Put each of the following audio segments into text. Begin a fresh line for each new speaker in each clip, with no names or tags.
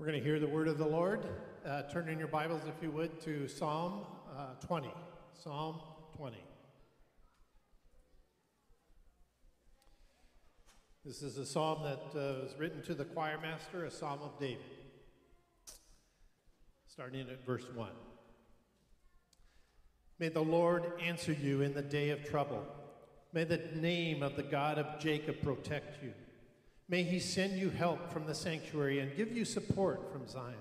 We're going to hear the word of the Lord. Uh, turn in your Bibles, if you would, to Psalm uh, 20. Psalm 20. This is a psalm that uh, was written to the choir master, a psalm of David. Starting at verse 1. May the Lord answer you in the day of trouble. May the name of the God of Jacob protect you. May he send you help from the sanctuary and give you support from Zion.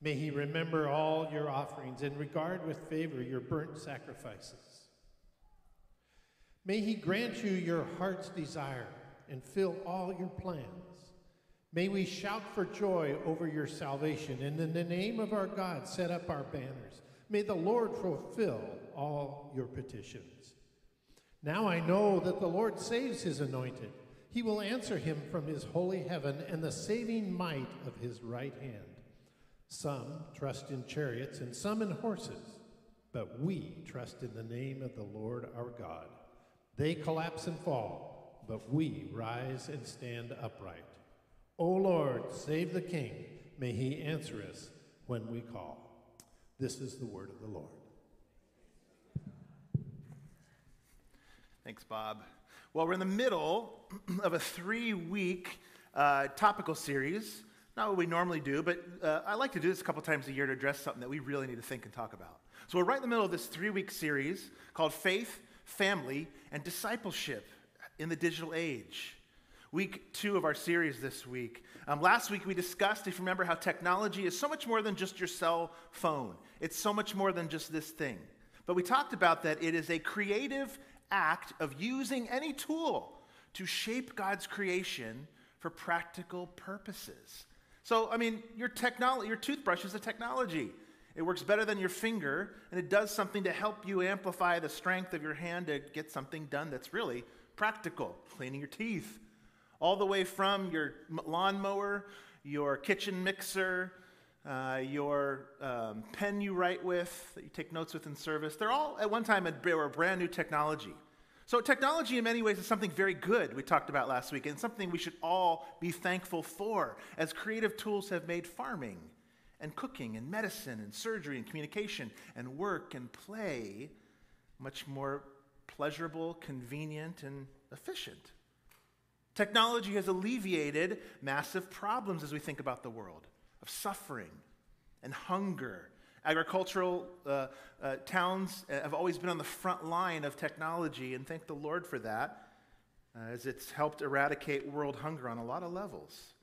May he remember all your offerings and regard with favor your burnt sacrifices. May he grant you your heart's desire and fill all your plans. May we shout for joy over your salvation, and in the name of our God, set up our banners. May the Lord fulfill all your petitions. Now I know that the Lord saves his anointed. He will answer him from his holy heaven and the saving might of his right hand. Some trust in chariots and some in horses, but we trust in the name of the Lord our God. They collapse and fall, but we rise and stand upright. O Lord, save the king. May he answer us when we call. This is the word of the Lord.
Thanks, Bob. Well, we're in the middle of a three week uh, topical series. Not what we normally do, but uh, I like to do this a couple times a year to address something that we really need to think and talk about. So we're right in the middle of this three week series called Faith, Family, and Discipleship in the Digital Age. Week two of our series this week. Um, last week we discussed, if you remember, how technology is so much more than just your cell phone, it's so much more than just this thing. But we talked about that it is a creative act of using any tool to shape God's creation for practical purposes. So, I mean, your technology, your toothbrush is a technology. It works better than your finger, and it does something to help you amplify the strength of your hand to get something done that's really practical, cleaning your teeth. All the way from your lawnmower, your kitchen mixer, uh, your um, pen you write with, that you take notes with in service, they're all at one time a, a brand new technology. So, technology in many ways is something very good we talked about last week, and something we should all be thankful for, as creative tools have made farming and cooking and medicine and surgery and communication and work and play much more pleasurable, convenient, and efficient. Technology has alleviated massive problems as we think about the world of suffering and hunger. Agricultural uh, uh, towns have always been on the front line of technology, and thank the Lord for that, uh, as it's helped eradicate world hunger on a lot of levels.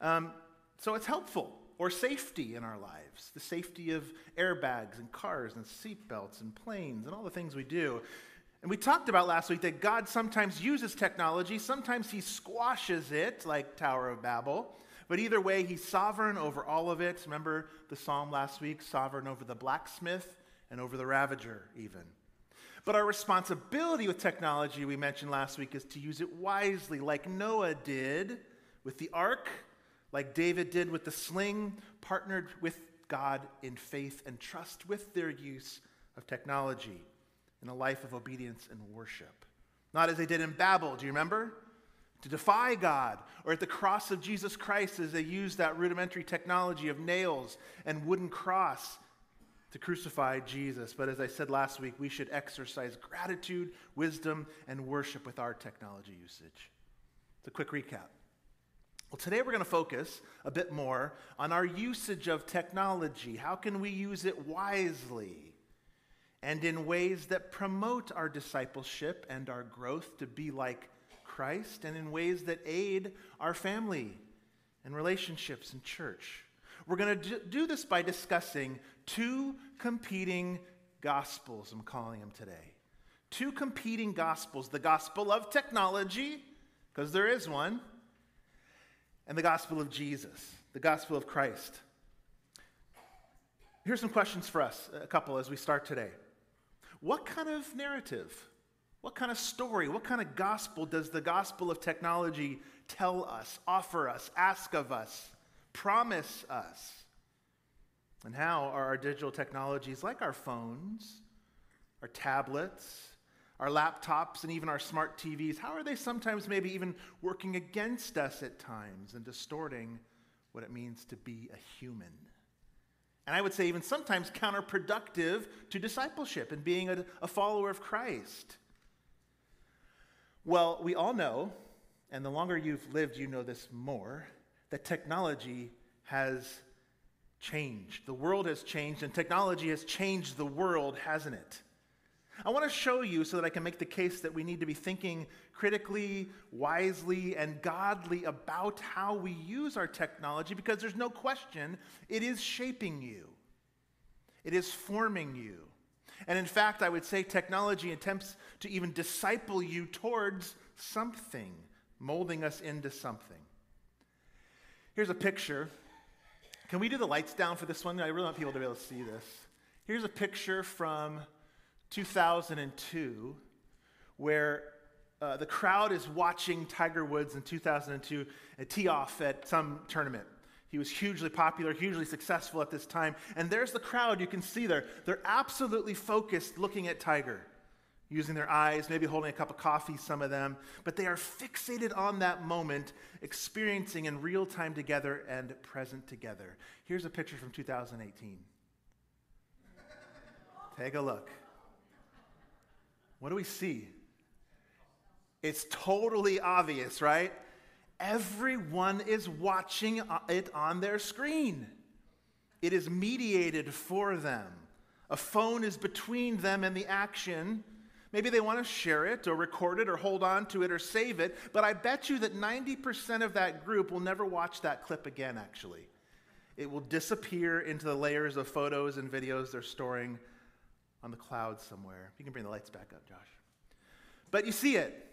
Um, so it's helpful, or safety in our lives the safety of airbags and cars and seatbelts and planes and all the things we do. And we talked about last week that God sometimes uses technology, sometimes He squashes it, like Tower of Babel. But either way, he's sovereign over all of it. Remember the psalm last week? Sovereign over the blacksmith and over the ravager, even. But our responsibility with technology, we mentioned last week, is to use it wisely, like Noah did with the ark, like David did with the sling, partnered with God in faith and trust with their use of technology in a life of obedience and worship. Not as they did in Babel, do you remember? To defy God, or at the cross of Jesus Christ as they used that rudimentary technology of nails and wooden cross to crucify Jesus. But as I said last week, we should exercise gratitude, wisdom, and worship with our technology usage. It's a quick recap. Well, today we're going to focus a bit more on our usage of technology. How can we use it wisely and in ways that promote our discipleship and our growth to be like Christ and in ways that aid our family and relationships in church. We're going to do this by discussing two competing gospels, I'm calling them today. Two competing gospels the gospel of technology, because there is one, and the gospel of Jesus, the gospel of Christ. Here's some questions for us, a couple, as we start today. What kind of narrative what kind of story, what kind of gospel does the gospel of technology tell us, offer us, ask of us, promise us? And how are our digital technologies, like our phones, our tablets, our laptops, and even our smart TVs, how are they sometimes maybe even working against us at times and distorting what it means to be a human. And I would say, even sometimes counterproductive to discipleship and being a, a follower of Christ. Well, we all know, and the longer you've lived, you know this more, that technology has changed. The world has changed, and technology has changed the world, hasn't it? I want to show you so that I can make the case that we need to be thinking critically, wisely, and godly about how we use our technology because there's no question it is shaping you, it is forming you. And in fact, I would say technology attempts to even disciple you towards something, molding us into something. Here's a picture. Can we do the lights down for this one? I really want people to be able to see this. Here's a picture from 2002 where uh, the crowd is watching Tiger Woods in 2002 tee off at some tournament. He was hugely popular, hugely successful at this time. And there's the crowd you can see there. They're absolutely focused looking at Tiger, using their eyes, maybe holding a cup of coffee, some of them. But they are fixated on that moment, experiencing in real time together and present together. Here's a picture from 2018. Take a look. What do we see? It's totally obvious, right? Everyone is watching it on their screen. It is mediated for them. A phone is between them and the action. Maybe they want to share it or record it or hold on to it or save it, but I bet you that 90% of that group will never watch that clip again, actually. It will disappear into the layers of photos and videos they're storing on the cloud somewhere. You can bring the lights back up, Josh. But you see it.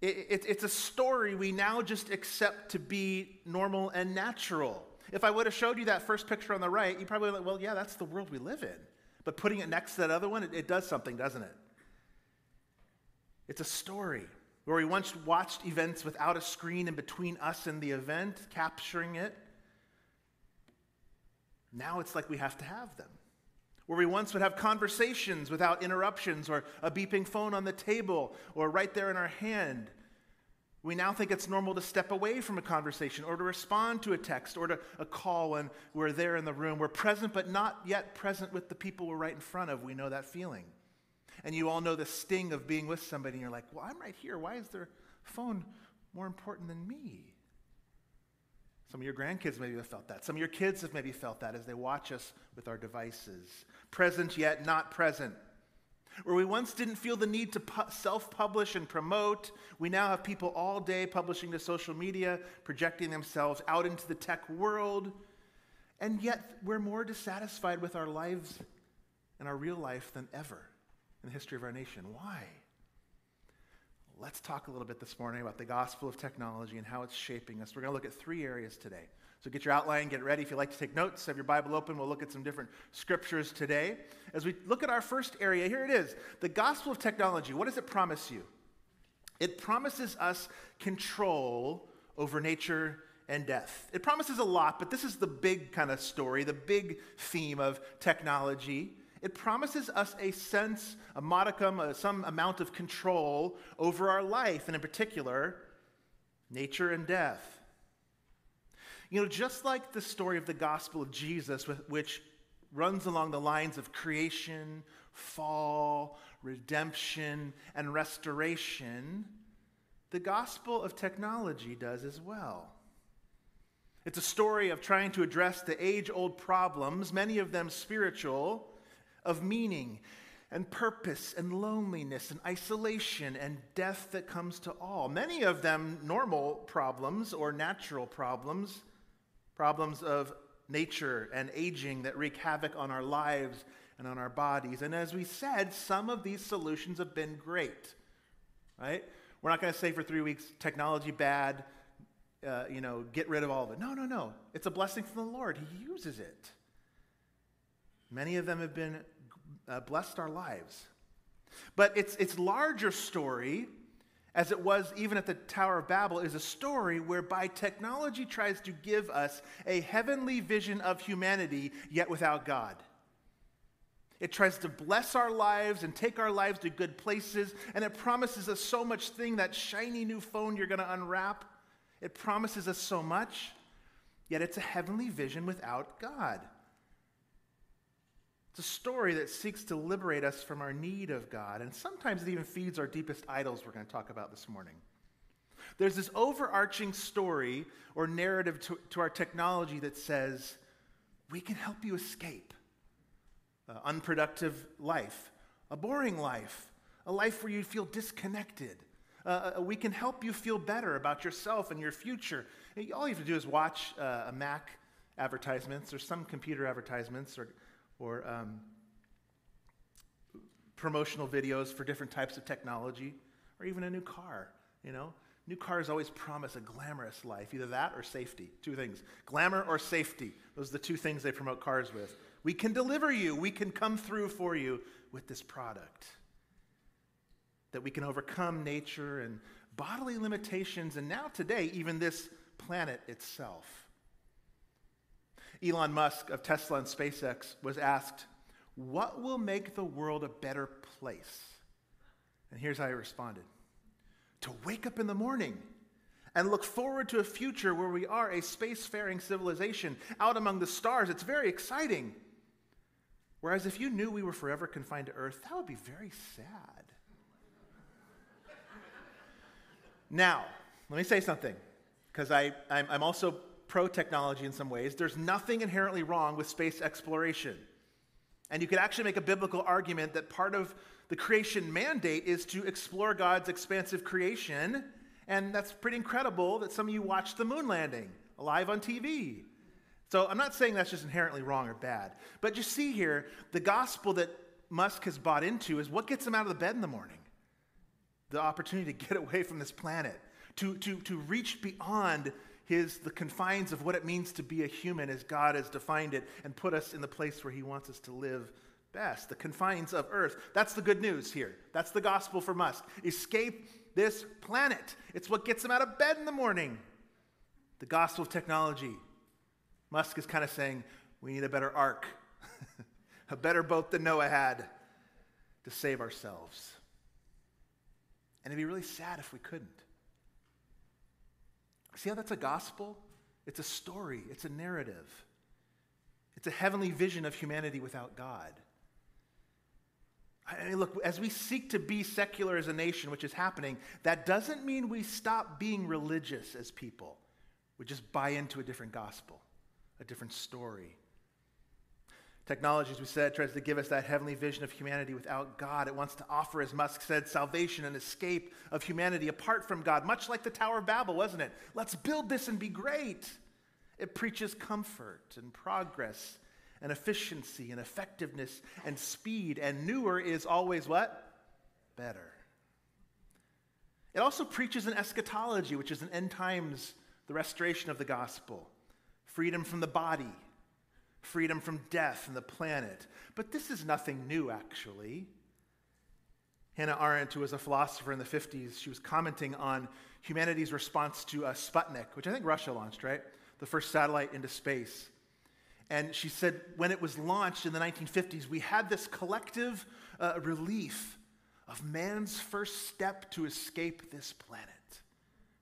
It, it it's a story we now just accept to be normal and natural. If I would have showed you that first picture on the right, you probably like, well, yeah, that's the world we live in. But putting it next to that other one, it, it does something, doesn't it? It's a story where we once watched events without a screen in between us and the event, capturing it. Now it's like we have to have them where we once would have conversations without interruptions or a beeping phone on the table or right there in our hand. We now think it's normal to step away from a conversation or to respond to a text or to a call when we're there in the room. We're present, but not yet present with the people we're right in front of. We know that feeling. And you all know the sting of being with somebody, and you're like, well, I'm right here. Why is their phone more important than me? Some of your grandkids maybe have felt that. Some of your kids have maybe felt that as they watch us with our devices present yet not present. Where we once didn't feel the need to pu- self publish and promote, we now have people all day publishing to social media, projecting themselves out into the tech world. And yet, we're more dissatisfied with our lives and our real life than ever in the history of our nation. Why? Let's talk a little bit this morning about the gospel of technology and how it's shaping us. We're going to look at three areas today. So get your outline, get ready. If you like to take notes, have your Bible open. We'll look at some different scriptures today. As we look at our first area, here it is the gospel of technology. What does it promise you? It promises us control over nature and death. It promises a lot, but this is the big kind of story, the big theme of technology. It promises us a sense, a modicum, a, some amount of control over our life, and in particular, nature and death. You know, just like the story of the gospel of Jesus, which runs along the lines of creation, fall, redemption, and restoration, the gospel of technology does as well. It's a story of trying to address the age old problems, many of them spiritual, of meaning and purpose and loneliness and isolation and death that comes to all. Many of them normal problems or natural problems problems of nature and aging that wreak havoc on our lives and on our bodies. And as we said, some of these solutions have been great, right? We're not going to say for three weeks, technology bad, uh, you know, get rid of all of it. No, no, no. It's a blessing from the Lord. He uses it. Many of them have been uh, blessed our lives. But its, its larger story as it was even at the Tower of Babel, is a story whereby technology tries to give us a heavenly vision of humanity, yet without God. It tries to bless our lives and take our lives to good places, and it promises us so much thing that shiny new phone you're going to unwrap. It promises us so much, Yet it's a heavenly vision without God. It's a story that seeks to liberate us from our need of God, and sometimes it even feeds our deepest idols, we're going to talk about this morning. There's this overarching story or narrative to, to our technology that says, we can help you escape uh, unproductive life, a boring life, a life where you feel disconnected. Uh, uh, we can help you feel better about yourself and your future. All you have to do is watch uh, a Mac advertisements or some computer advertisements or, or um, promotional videos for different types of technology or even a new car, you know. New cars always promise a glamorous life, either that or safety. Two things glamour or safety. Those are the two things they promote cars with. We can deliver you, we can come through for you with this product. That we can overcome nature and bodily limitations, and now today, even this planet itself. Elon Musk of Tesla and SpaceX was asked, What will make the world a better place? And here's how he responded to wake up in the morning and look forward to a future where we are a spacefaring civilization out among the stars. It's very exciting. Whereas if you knew we were forever confined to Earth, that would be very sad. now, let me say something, because I'm, I'm also pro technology in some ways. There's nothing inherently wrong with space exploration. And you could actually make a biblical argument that part of the creation mandate is to explore God's expansive creation. And that's pretty incredible that some of you watched the moon landing live on TV. So I'm not saying that's just inherently wrong or bad. But you see here, the gospel that Musk has bought into is what gets him out of the bed in the morning the opportunity to get away from this planet, to, to, to reach beyond his, the confines of what it means to be a human as God has defined it and put us in the place where he wants us to live best, the confines of earth. That's the good news here. That's the gospel for Musk. Escape this planet. It's what gets him out of bed in the morning. The gospel of technology. Musk is kind of saying, we need a better ark, a better boat than Noah had to save ourselves. And it'd be really sad if we couldn't. See how that's a gospel? It's a story, it's a narrative, it's a heavenly vision of humanity without God. I mean, look, as we seek to be secular as a nation, which is happening, that doesn't mean we stop being religious as people. We just buy into a different gospel, a different story. Technology, as we said, tries to give us that heavenly vision of humanity without God. It wants to offer, as Musk said, salvation and escape of humanity apart from God, much like the Tower of Babel, wasn't it? Let's build this and be great. It preaches comfort and progress and efficiency and effectiveness and speed, and newer is always what? Better. It also preaches an eschatology, which is an end times, the restoration of the gospel, freedom from the body, freedom from death and the planet. But this is nothing new, actually. Hannah Arendt, who was a philosopher in the 50s, she was commenting on humanity's response to uh, Sputnik, which I think Russia launched, right? The first satellite into space. And she said, when it was launched in the 1950s, we had this collective uh, relief of man's first step to escape this planet.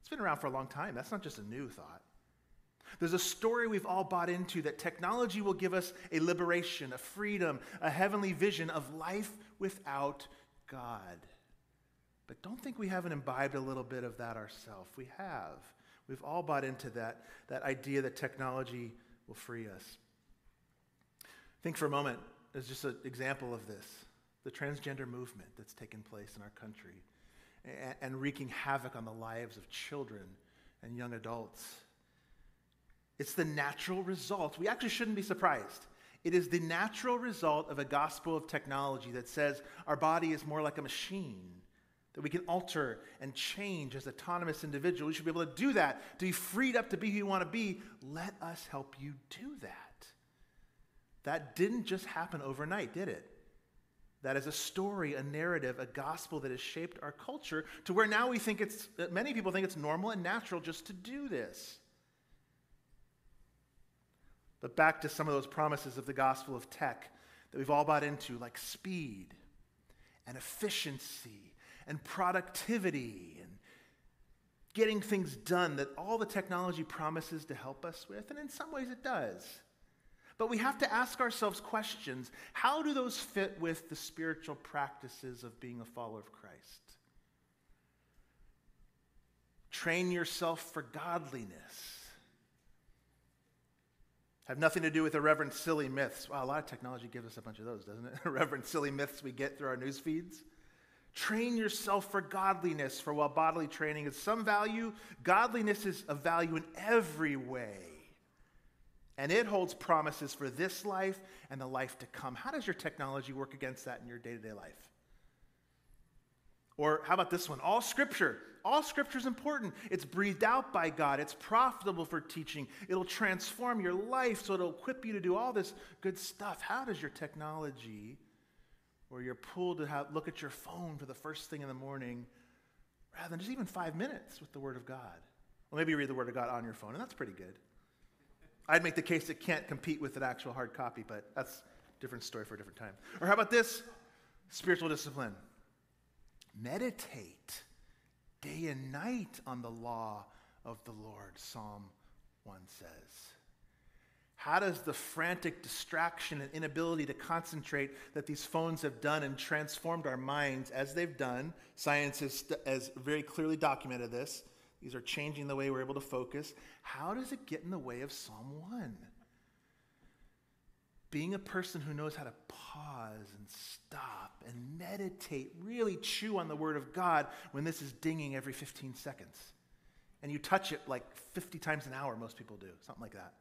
It's been around for a long time. That's not just a new thought. There's a story we've all bought into that technology will give us a liberation, a freedom, a heavenly vision of life without God. But don't think we haven't imbibed a little bit of that ourselves. We have. We've all bought into that, that idea that technology will free us. Think for a moment as just an example of this the transgender movement that's taken place in our country and, and wreaking havoc on the lives of children and young adults. It's the natural result. We actually shouldn't be surprised. It is the natural result of a gospel of technology that says our body is more like a machine, that we can alter and change as autonomous individuals. We should be able to do that, to be freed up to be who you want to be. Let us help you do that. That didn't just happen overnight, did it? That is a story, a narrative, a gospel that has shaped our culture to where now we think it's, many people think it's normal and natural just to do this. But back to some of those promises of the gospel of tech that we've all bought into, like speed and efficiency and productivity and getting things done that all the technology promises to help us with, and in some ways it does. But we have to ask ourselves questions. How do those fit with the spiritual practices of being a follower of Christ? Train yourself for godliness. Have nothing to do with irreverent, silly myths. Wow, a lot of technology gives us a bunch of those, doesn't it? irreverent, silly myths we get through our news feeds. Train yourself for godliness, for while bodily training is some value, godliness is of value in every way. And it holds promises for this life and the life to come. How does your technology work against that in your day to day life? Or how about this one? All scripture. All scripture is important. It's breathed out by God. It's profitable for teaching. It'll transform your life so it'll equip you to do all this good stuff. How does your technology or you're pulled to have, look at your phone for the first thing in the morning rather than just even five minutes with the Word of God. Well, maybe you read the Word of God on your phone, and that's pretty good. I'd make the case it can't compete with an actual hard copy, but that's a different story for a different time. Or how about this? Spiritual discipline. Meditate day and night on the law of the Lord, Psalm 1 says. How does the frantic distraction and inability to concentrate that these phones have done and transformed our minds as they've done? Science has, has very clearly documented this. These are changing the way we're able to focus. How does it get in the way of Psalm 1? Being a person who knows how to pause and stop and meditate, really chew on the Word of God when this is dinging every 15 seconds. And you touch it like 50 times an hour, most people do, something like that.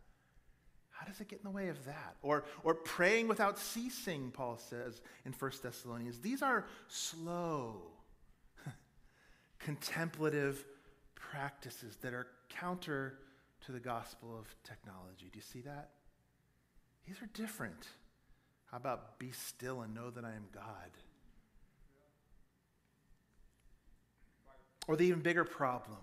How does it get in the way of that? Or, or praying without ceasing, Paul says in 1 Thessalonians. These are slow, contemplative practices that are counter to the gospel of technology. Do you see that? These are different. How about be still and know that I am God? Or the even bigger problem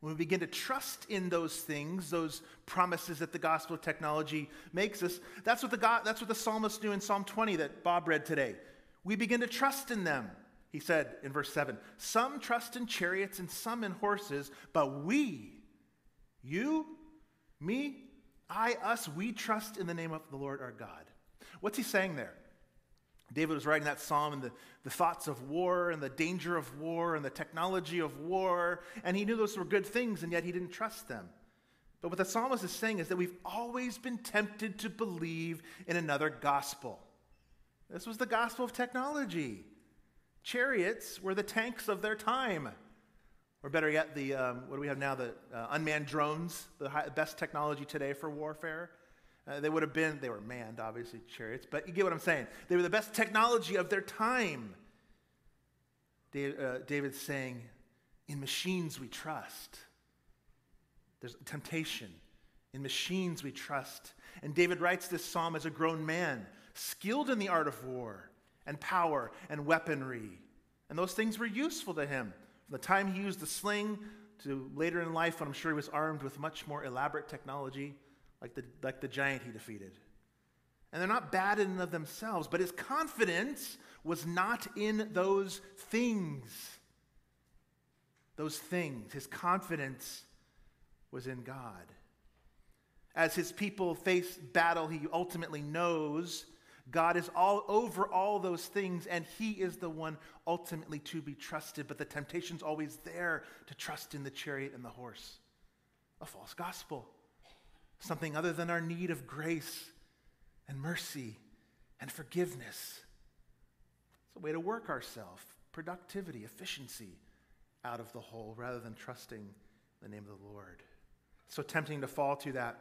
when we begin to trust in those things, those promises that the gospel of technology makes us, that's what the, God, that's what the psalmist knew in Psalm 20 that Bob read today. We begin to trust in them. He said in verse 7 Some trust in chariots and some in horses, but we, you, me, I, us, we trust in the name of the Lord our God. What's he saying there? David was writing that psalm and the, the thoughts of war and the danger of war and the technology of war, and he knew those were good things, and yet he didn't trust them. But what the psalmist is saying is that we've always been tempted to believe in another gospel. This was the gospel of technology. Chariots were the tanks of their time. Or better yet, the, um, what do we have now? The uh, unmanned drones, the high, best technology today for warfare. Uh, they would have been, they were manned, obviously, chariots, but you get what I'm saying. They were the best technology of their time. Uh, David's saying, in machines we trust. There's temptation. In machines we trust. And David writes this psalm as a grown man, skilled in the art of war and power and weaponry. And those things were useful to him. From the time he used the sling to later in life, when I'm sure he was armed with much more elaborate technology like the, like the giant he defeated. And they're not bad in and of themselves, but his confidence was not in those things. Those things. His confidence was in God. As his people face battle, he ultimately knows God is all over all those things, and he is the one ultimately to be trusted. But the temptation's always there to trust in the chariot and the horse. A false gospel something other than our need of grace and mercy and forgiveness. It's a way to work ourselves, productivity, efficiency out of the whole rather than trusting the name of the Lord. so tempting to fall to that.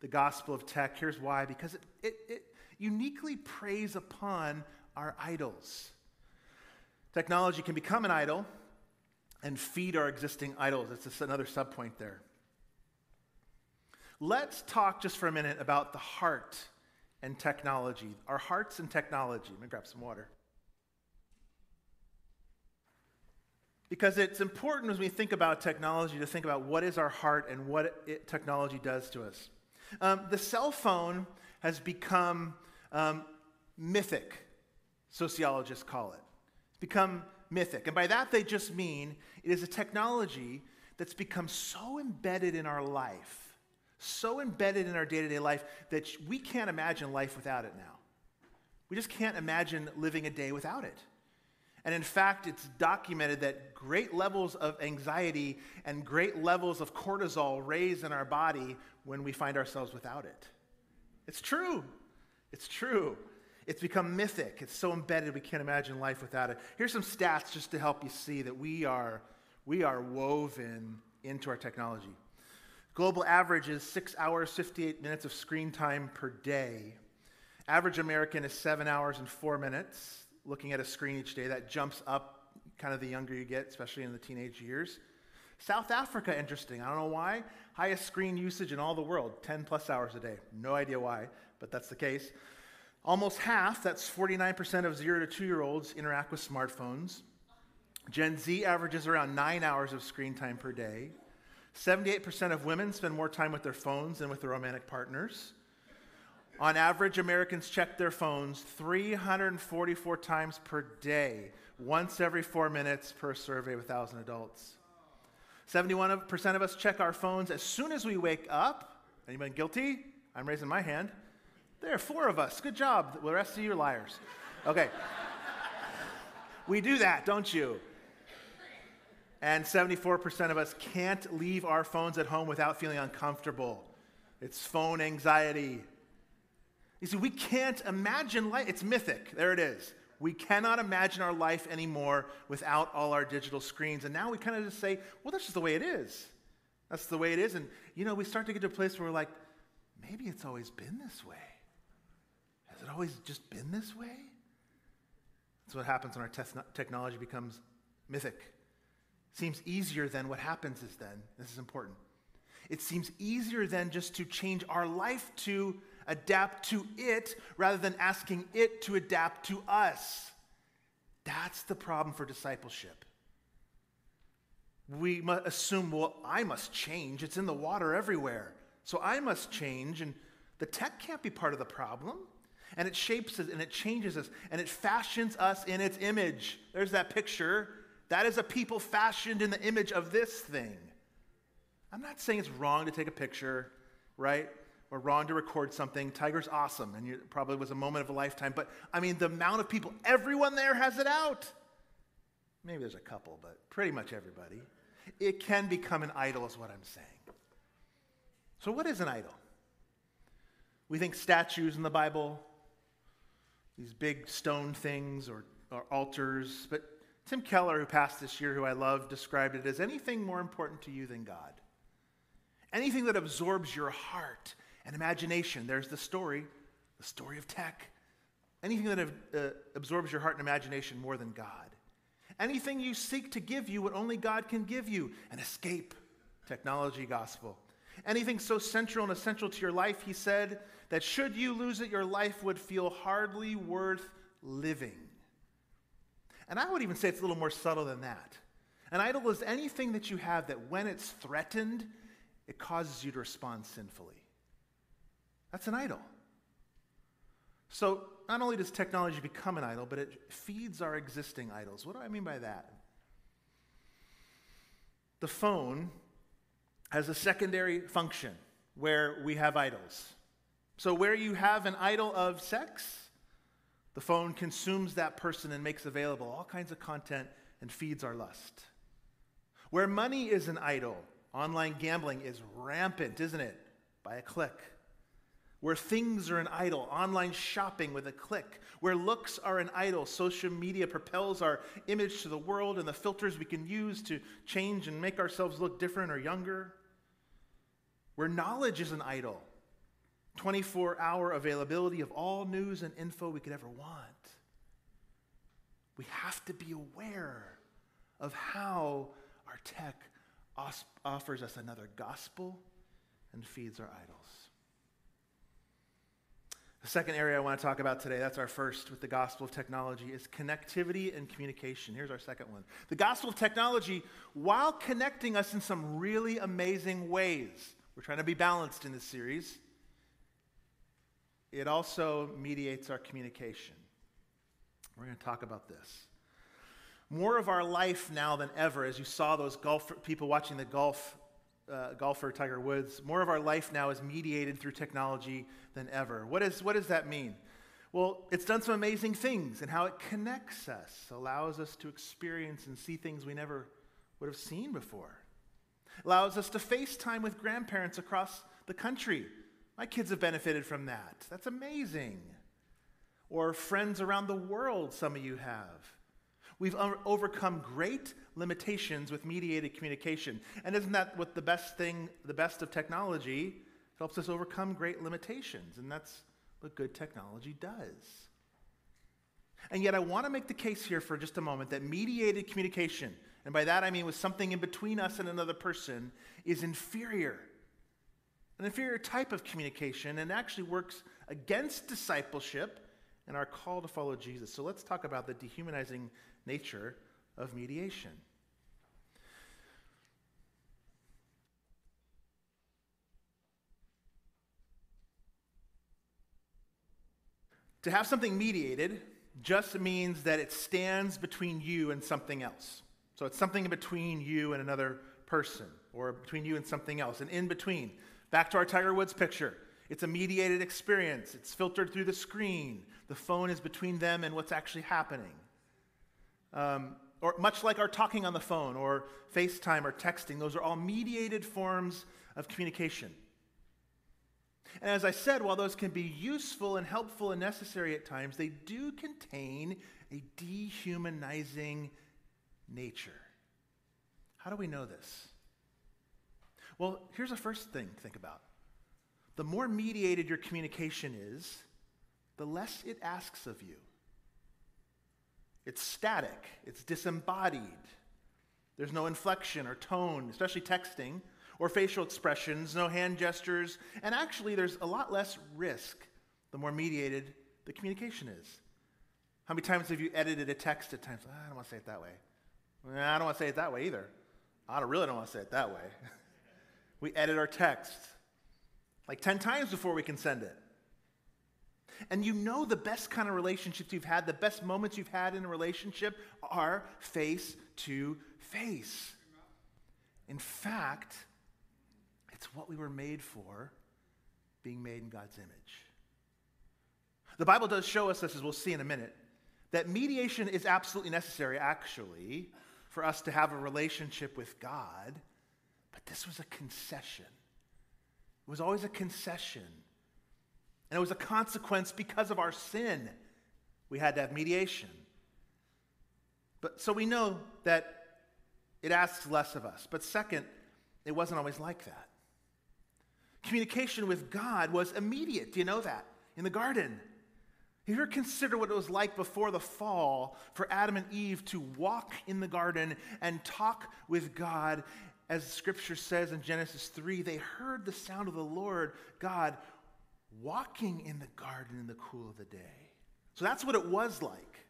The gospel of tech, here's why because it, it, it uniquely preys upon our idols. Technology can become an idol and feed our existing idols. It's just another subpoint there. Let's talk just for a minute about the heart and technology. Our hearts and technology. Let me grab some water. Because it's important as we think about technology to think about what is our heart and what it, technology does to us. Um, the cell phone has become um, mythic, sociologists call it. It's become mythic. And by that, they just mean it is a technology that's become so embedded in our life, so embedded in our day to day life, that we can't imagine life without it now. We just can't imagine living a day without it. And in fact, it's documented that great levels of anxiety and great levels of cortisol raise in our body when we find ourselves without it. It's true. It's true. It's become mythic. It's so embedded we can't imagine life without it. Here's some stats just to help you see that we are, we are woven into our technology. Global average is six hours, 58 minutes of screen time per day. Average American is seven hours and four minutes looking at a screen each day. That jumps up kind of the younger you get, especially in the teenage years. South Africa, interesting. I don't know why. Highest screen usage in all the world, 10 plus hours a day. No idea why, but that's the case. Almost half, that's 49% of zero to two year olds, interact with smartphones. Gen Z averages around nine hours of screen time per day. 78% of women spend more time with their phones than with their romantic partners. On average, Americans check their phones 344 times per day, once every four minutes per survey of 1,000 adults. 71% of us check our phones as soon as we wake up. Anyone guilty? I'm raising my hand. There are four of us. Good job. The rest of you are liars. Okay. we do that, don't you? And 74% of us can't leave our phones at home without feeling uncomfortable. It's phone anxiety. You see, we can't imagine life. It's mythic. There it is. We cannot imagine our life anymore without all our digital screens. And now we kind of just say, well, that's just the way it is. That's the way it is. And, you know, we start to get to a place where we're like, maybe it's always been this way. It always just been this way? That's what happens when our te- technology becomes mythic. Seems easier than what happens is then. This is important. It seems easier than just to change our life to adapt to it rather than asking it to adapt to us. That's the problem for discipleship. We must assume, well, I must change. It's in the water everywhere. So I must change. And the tech can't be part of the problem. And it shapes us and it changes us and it fashions us in its image. There's that picture. That is a people fashioned in the image of this thing. I'm not saying it's wrong to take a picture, right? Or wrong to record something. Tiger's awesome, and it probably was a moment of a lifetime. But I mean, the amount of people, everyone there has it out. Maybe there's a couple, but pretty much everybody. It can become an idol, is what I'm saying. So, what is an idol? We think statues in the Bible, these big stone things or, or altars, but Tim Keller, who passed this year, who I love, described it as anything more important to you than God. Anything that absorbs your heart and imagination. There's the story, the story of tech. Anything that uh, absorbs your heart and imagination more than God. Anything you seek to give you what only God can give you an escape, technology, gospel. Anything so central and essential to your life, he said, that should you lose it, your life would feel hardly worth living. And I would even say it's a little more subtle than that. An idol is anything that you have that when it's threatened, it causes you to respond sinfully. That's an idol. So, not only does technology become an idol, but it feeds our existing idols. What do I mean by that? The phone has a secondary function where we have idols. So, where you have an idol of sex, the phone consumes that person and makes available all kinds of content and feeds our lust. Where money is an idol, online gambling is rampant, isn't it? By a click. Where things are an idol, online shopping with a click. Where looks are an idol, social media propels our image to the world and the filters we can use to change and make ourselves look different or younger. Where knowledge is an idol, 24 hour availability of all news and info we could ever want. We have to be aware of how our tech offers us another gospel and feeds our idols. The second area I want to talk about today, that's our first with the gospel of technology, is connectivity and communication. Here's our second one. The gospel of technology, while connecting us in some really amazing ways, we're trying to be balanced in this series it also mediates our communication. We're going to talk about this. More of our life now than ever, as you saw those golf people watching the golf uh, golfer Tiger Woods, more of our life now is mediated through technology than ever. What, is, what does that mean? Well, it's done some amazing things and how it connects us, allows us to experience and see things we never would have seen before. Allows us to FaceTime with grandparents across the country. My kids have benefited from that. That's amazing. Or friends around the world, some of you have. We've overcome great limitations with mediated communication. And isn't that what the best thing, the best of technology, helps us overcome great limitations. And that's what good technology does. And yet, I want to make the case here for just a moment that mediated communication, and by that I mean with something in between us and another person, is inferior. An inferior type of communication and actually works against discipleship and our call to follow Jesus. So let's talk about the dehumanizing nature of mediation. To have something mediated just means that it stands between you and something else. So it's something between you and another person, or between you and something else, and in between. Back to our Tiger Woods picture. It's a mediated experience. It's filtered through the screen. The phone is between them and what's actually happening. Um, or much like our talking on the phone or FaceTime or texting, those are all mediated forms of communication. And as I said, while those can be useful and helpful and necessary at times, they do contain a dehumanizing nature. How do we know this? Well, here's the first thing to think about. The more mediated your communication is, the less it asks of you. It's static, it's disembodied. There's no inflection or tone, especially texting, or facial expressions, no hand gestures, and actually, there's a lot less risk the more mediated the communication is. How many times have you edited a text at times? I don't want to say it that way. I don't want to say it that way either. I really don't want to say it that way. we edit our text like 10 times before we can send it. And you know the best kind of relationships you've had, the best moments you've had in a relationship are face to face. In fact, it's what we were made for, being made in God's image. The Bible does show us this, as we'll see in a minute, that mediation is absolutely necessary, actually, for us to have a relationship with God. This was a concession. It was always a concession and it was a consequence because of our sin. We had to have mediation. But so we know that it asks less of us. But second, it wasn't always like that. Communication with God was immediate. Do you know that? In the garden. Have you ever considered what it was like before the fall for Adam and Eve to walk in the garden and talk with God? As scripture says in Genesis 3, they heard the sound of the Lord God walking in the garden in the cool of the day. So that's what it was like.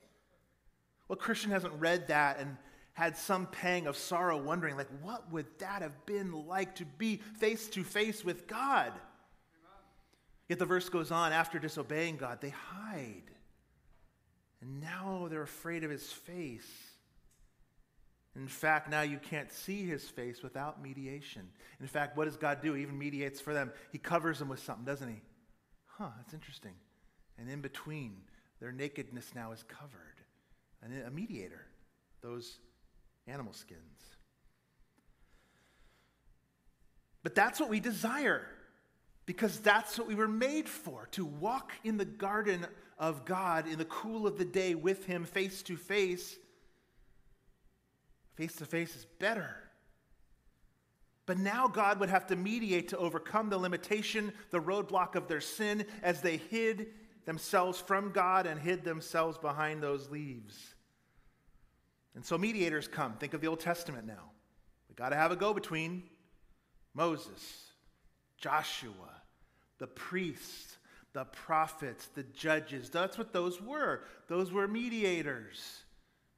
Well, Christian hasn't read that and had some pang of sorrow, wondering, like, what would that have been like to be face to face with God? Yet the verse goes on after disobeying God, they hide. And now they're afraid of his face. In fact, now you can't see his face without mediation. In fact, what does God do? He even mediates for them. He covers them with something, doesn't he? huh, that's interesting. And in between, their nakedness now is covered. And a mediator, those animal skins. But that's what we desire because that's what we were made for to walk in the garden of God in the cool of the day with Him face to face. Face to face is better. But now God would have to mediate to overcome the limitation, the roadblock of their sin as they hid themselves from God and hid themselves behind those leaves. And so mediators come. Think of the Old Testament now. We got to have a go between Moses, Joshua, the priests, the prophets, the judges. That's what those were. Those were mediators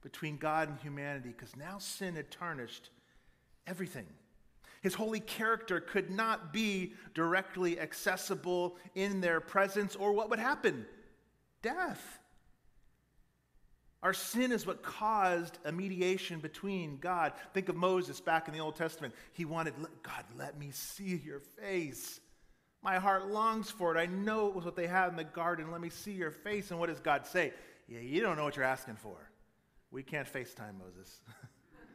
between God and humanity because now sin had tarnished everything. His holy character could not be directly accessible in their presence, or what would happen? Death. Our sin is what caused a mediation between God. Think of Moses back in the Old Testament. He wanted, God, let me see your face. My heart longs for it. I know it was what they had in the garden. Let me see your face. And what does God say? Yeah, you don't know what you're asking for. We can't FaceTime Moses.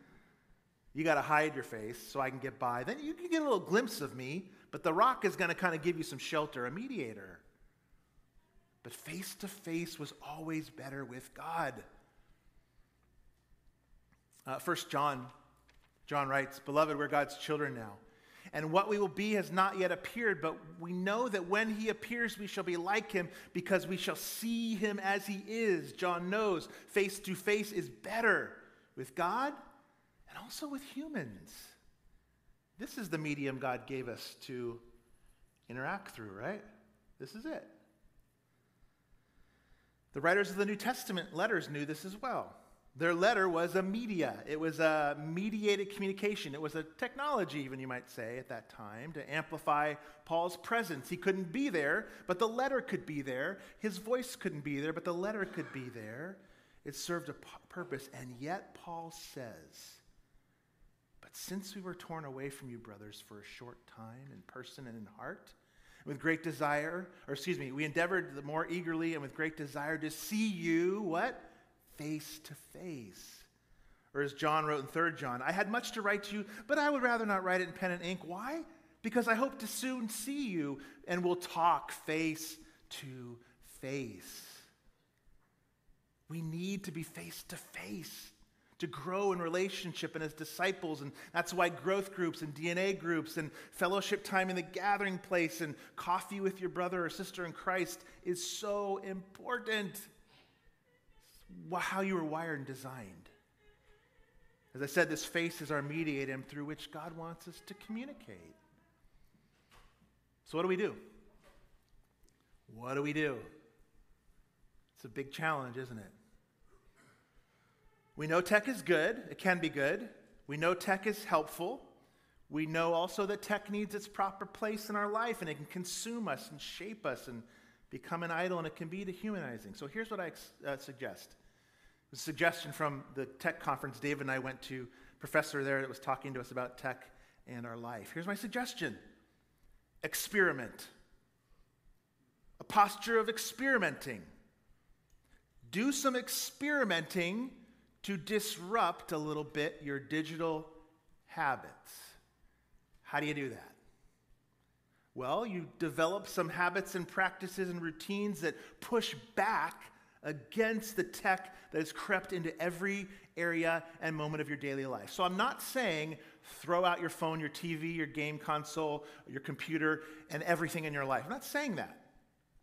you got to hide your face so I can get by. Then you can get a little glimpse of me, but the rock is going to kind of give you some shelter, a mediator. But face to face was always better with God. Uh, First John, John writes, Beloved, we're God's children now. And what we will be has not yet appeared, but we know that when he appears, we shall be like him because we shall see him as he is. John knows face to face is better with God and also with humans. This is the medium God gave us to interact through, right? This is it. The writers of the New Testament letters knew this as well. Their letter was a media. It was a mediated communication. It was a technology, even you might say, at that time to amplify Paul's presence. He couldn't be there, but the letter could be there. His voice couldn't be there, but the letter could be there. It served a purpose. And yet, Paul says, But since we were torn away from you, brothers, for a short time in person and in heart, with great desire, or excuse me, we endeavored the more eagerly and with great desire to see you, what? Face to face. Or as John wrote in 3 John, I had much to write to you, but I would rather not write it in pen and ink. Why? Because I hope to soon see you and we'll talk face to face. We need to be face to face to grow in relationship and as disciples. And that's why growth groups and DNA groups and fellowship time in the gathering place and coffee with your brother or sister in Christ is so important how you were wired and designed. As I said, this face is our mediator through which God wants us to communicate. So, what do we do? What do we do? It's a big challenge, isn't it? We know tech is good, it can be good. We know tech is helpful. We know also that tech needs its proper place in our life and it can consume us and shape us and become an idol and it can be dehumanizing. So here's what I uh, suggest a suggestion from the tech conference David and I went to, professor there that was talking to us about tech and our life. Here's my suggestion experiment. A posture of experimenting. Do some experimenting to disrupt a little bit your digital habits. How do you do that? Well, you develop some habits and practices and routines that push back against the tech that has crept into every area and moment of your daily life. So I'm not saying throw out your phone, your TV, your game console, your computer, and everything in your life. I'm not saying that.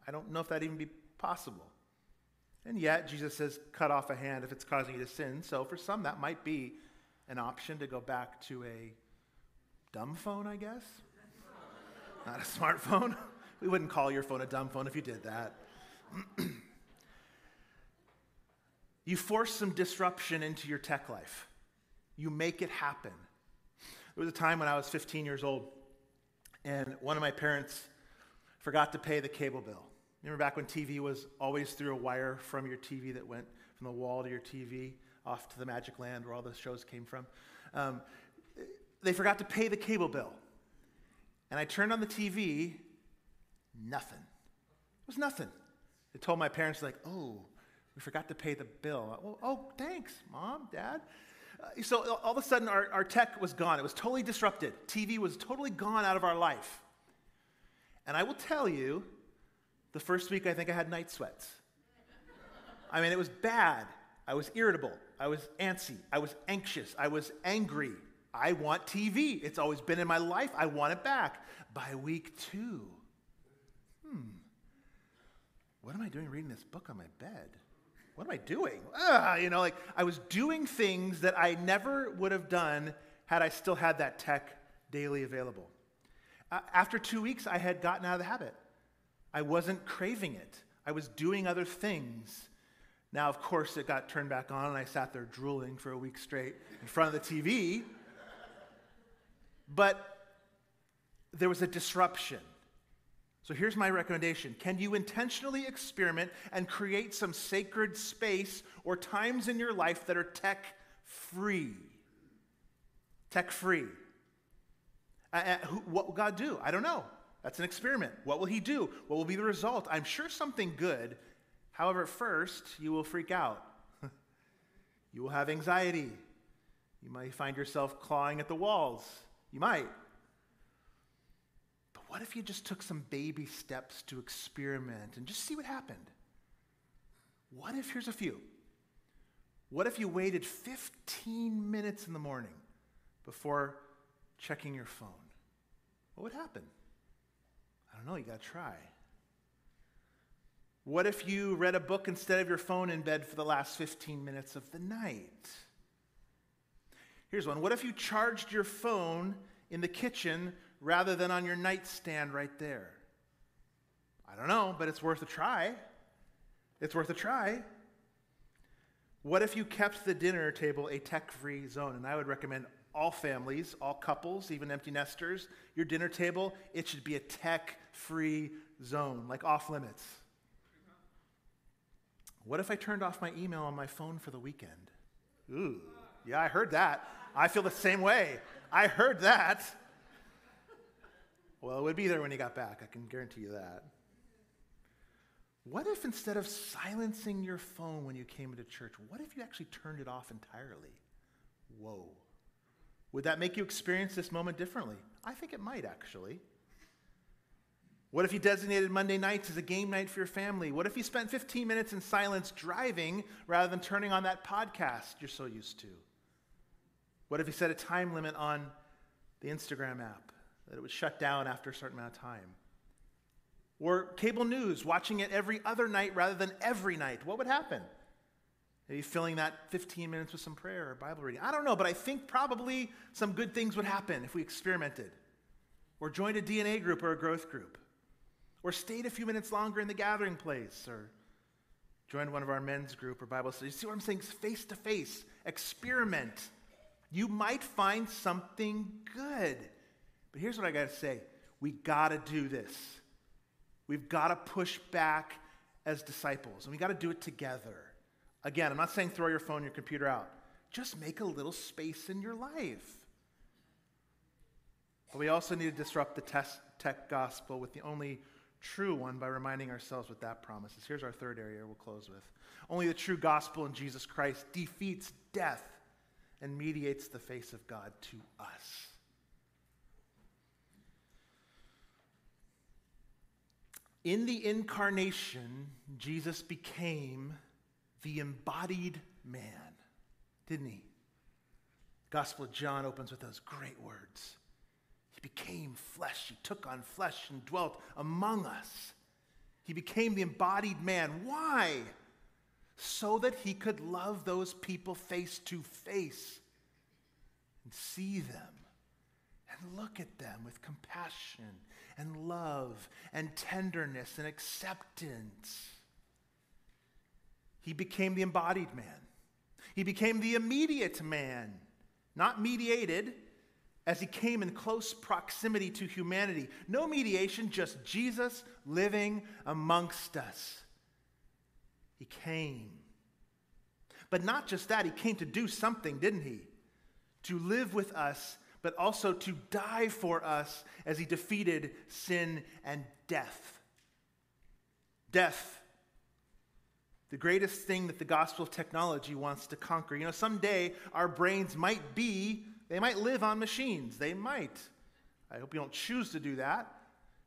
I don't know if that even be possible. And yet, Jesus says, cut off a hand if it's causing you to sin. So for some, that might be an option to go back to a dumb phone, I guess. Not a smartphone. We wouldn't call your phone a dumb phone if you did that. You force some disruption into your tech life. You make it happen. There was a time when I was 15 years old, and one of my parents forgot to pay the cable bill. Remember back when TV was always through a wire from your TV that went from the wall to your TV off to the magic land where all the shows came from? Um, they forgot to pay the cable bill. And I turned on the TV, nothing. It was nothing. I told my parents, like, oh, we forgot to pay the bill. Oh, oh thanks, mom, dad. Uh, so all of a sudden, our, our tech was gone. It was totally disrupted. TV was totally gone out of our life. And I will tell you, the first week I think I had night sweats. I mean, it was bad. I was irritable. I was antsy. I was anxious. I was angry. I want TV. It's always been in my life. I want it back. By week two, hmm, what am I doing reading this book on my bed? What am I doing? Ah, you know, like I was doing things that I never would have done had I still had that tech daily available. Uh, after two weeks, I had gotten out of the habit. I wasn't craving it, I was doing other things. Now, of course, it got turned back on, and I sat there drooling for a week straight in front of the TV. But there was a disruption. So here's my recommendation Can you intentionally experiment and create some sacred space or times in your life that are tech free? Tech free. Uh, who, what will God do? I don't know. That's an experiment. What will He do? What will be the result? I'm sure something good. However, first, you will freak out. you will have anxiety. You might find yourself clawing at the walls. You might. What if you just took some baby steps to experiment and just see what happened? What if, here's a few. What if you waited 15 minutes in the morning before checking your phone? What would happen? I don't know, you got to try. What if you read a book instead of your phone in bed for the last 15 minutes of the night? Here's one. What if you charged your phone in the kitchen rather than on your nightstand right there? I don't know, but it's worth a try. It's worth a try. What if you kept the dinner table a tech free zone? And I would recommend all families, all couples, even empty nesters, your dinner table, it should be a tech free zone, like off limits. What if I turned off my email on my phone for the weekend? Ooh, yeah, I heard that. I feel the same way. I heard that. Well, it would be there when he got back, I can guarantee you that. What if instead of silencing your phone when you came into church, what if you actually turned it off entirely? Whoa. Would that make you experience this moment differently? I think it might actually. What if you designated Monday nights as a game night for your family? What if you spent 15 minutes in silence driving rather than turning on that podcast you're so used to? What if you set a time limit on the Instagram app that it would shut down after a certain amount of time? Or cable news, watching it every other night rather than every night. What would happen? Maybe filling that 15 minutes with some prayer or Bible reading. I don't know, but I think probably some good things would happen if we experimented. Or joined a DNA group or a growth group. Or stayed a few minutes longer in the gathering place. Or joined one of our men's group or Bible study. See what I'm saying? Face to face. Experiment. You might find something good. But here's what I got to say we got to do this. We've got to push back as disciples, and we got to do it together. Again, I'm not saying throw your phone, your computer out. Just make a little space in your life. But we also need to disrupt the tech gospel with the only true one by reminding ourselves what that promises. Here's our third area we'll close with. Only the true gospel in Jesus Christ defeats death and mediates the face of God to us. In the incarnation, Jesus became the embodied man, didn't he? Gospel of John opens with those great words. He became flesh, he took on flesh and dwelt among us. He became the embodied man. Why? So that he could love those people face to face and see them and look at them with compassion and love and tenderness and acceptance. He became the embodied man. He became the immediate man, not mediated, as he came in close proximity to humanity. No mediation, just Jesus living amongst us. He came. But not just that, he came to do something, didn't he? To live with us, but also to die for us as he defeated sin and death. Death the greatest thing that the gospel of technology wants to conquer. You know, someday our brains might be, they might live on machines. They might. I hope you don't choose to do that,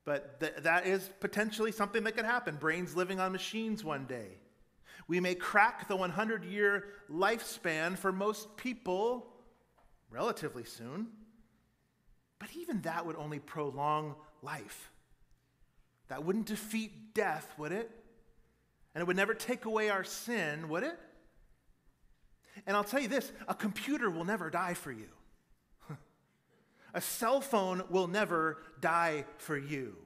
but th- that is potentially something that could happen brains living on machines one day. We may crack the 100 year lifespan for most people relatively soon, but even that would only prolong life. That wouldn't defeat death, would it? And it would never take away our sin, would it? And I'll tell you this a computer will never die for you. a cell phone will never die for you.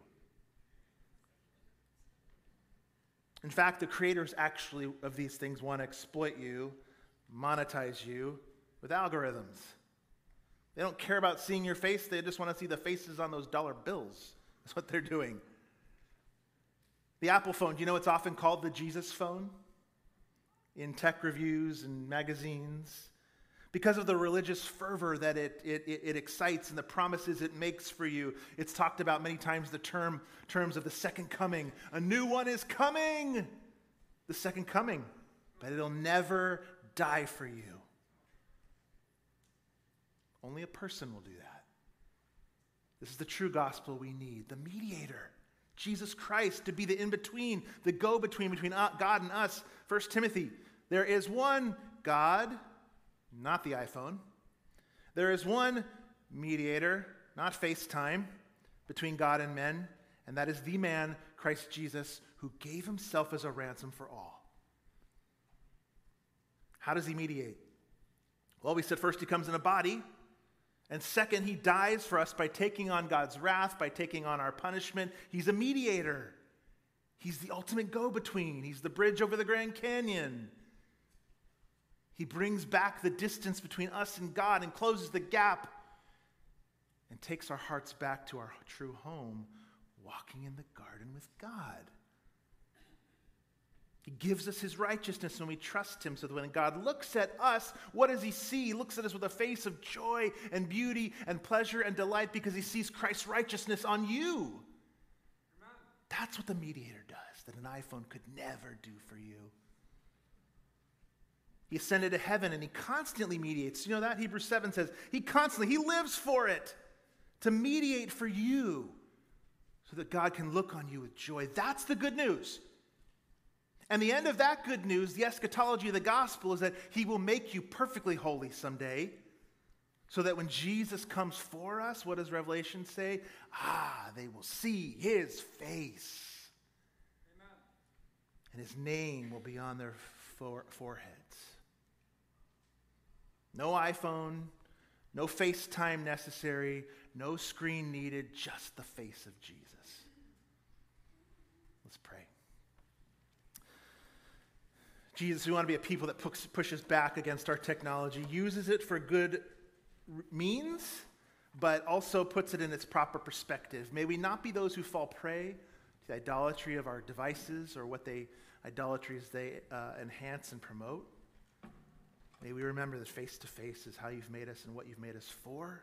In fact, the creators actually of these things want to exploit you, monetize you with algorithms. They don't care about seeing your face, they just want to see the faces on those dollar bills. That's what they're doing. The Apple phone, do you know it's often called the Jesus phone? In tech reviews and magazines. Because of the religious fervor that it, it, it, excites and the promises it makes for you. It's talked about many times the term terms of the second coming. A new one is coming. The second coming. But it'll never die for you. Only a person will do that. This is the true gospel we need the mediator, Jesus Christ, to be the in between, the go between between uh, God and us. 1 Timothy, there is one God, not the iPhone. There is one mediator, not FaceTime, between God and men, and that is the man, Christ Jesus, who gave himself as a ransom for all. How does he mediate? Well, we said first he comes in a body. And second, he dies for us by taking on God's wrath, by taking on our punishment. He's a mediator. He's the ultimate go between. He's the bridge over the Grand Canyon. He brings back the distance between us and God and closes the gap and takes our hearts back to our true home, walking in the garden with God. He gives us his righteousness when we trust him. So that when God looks at us, what does he see? He looks at us with a face of joy and beauty and pleasure and delight because he sees Christ's righteousness on you. That's what the mediator does that an iPhone could never do for you. He ascended to heaven and he constantly mediates. You know that? Hebrews 7 says he constantly, he lives for it to mediate for you so that God can look on you with joy. That's the good news. And the end of that good news, the eschatology of the gospel, is that he will make you perfectly holy someday. So that when Jesus comes for us, what does Revelation say? Ah, they will see his face. Amen. And his name will be on their foreheads. No iPhone, no FaceTime necessary, no screen needed, just the face of Jesus. Let's pray. Jesus, we want to be a people that pushes back against our technology, uses it for good means, but also puts it in its proper perspective. May we not be those who fall prey to the idolatry of our devices or what they idolatries they uh, enhance and promote. May we remember that face to face is how you've made us and what you've made us for.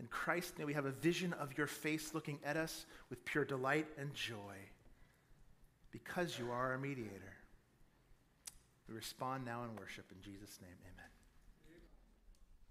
In Christ, may we have a vision of your face looking at us with pure delight and joy because you are our mediator. We respond now in worship. In Jesus' name, amen.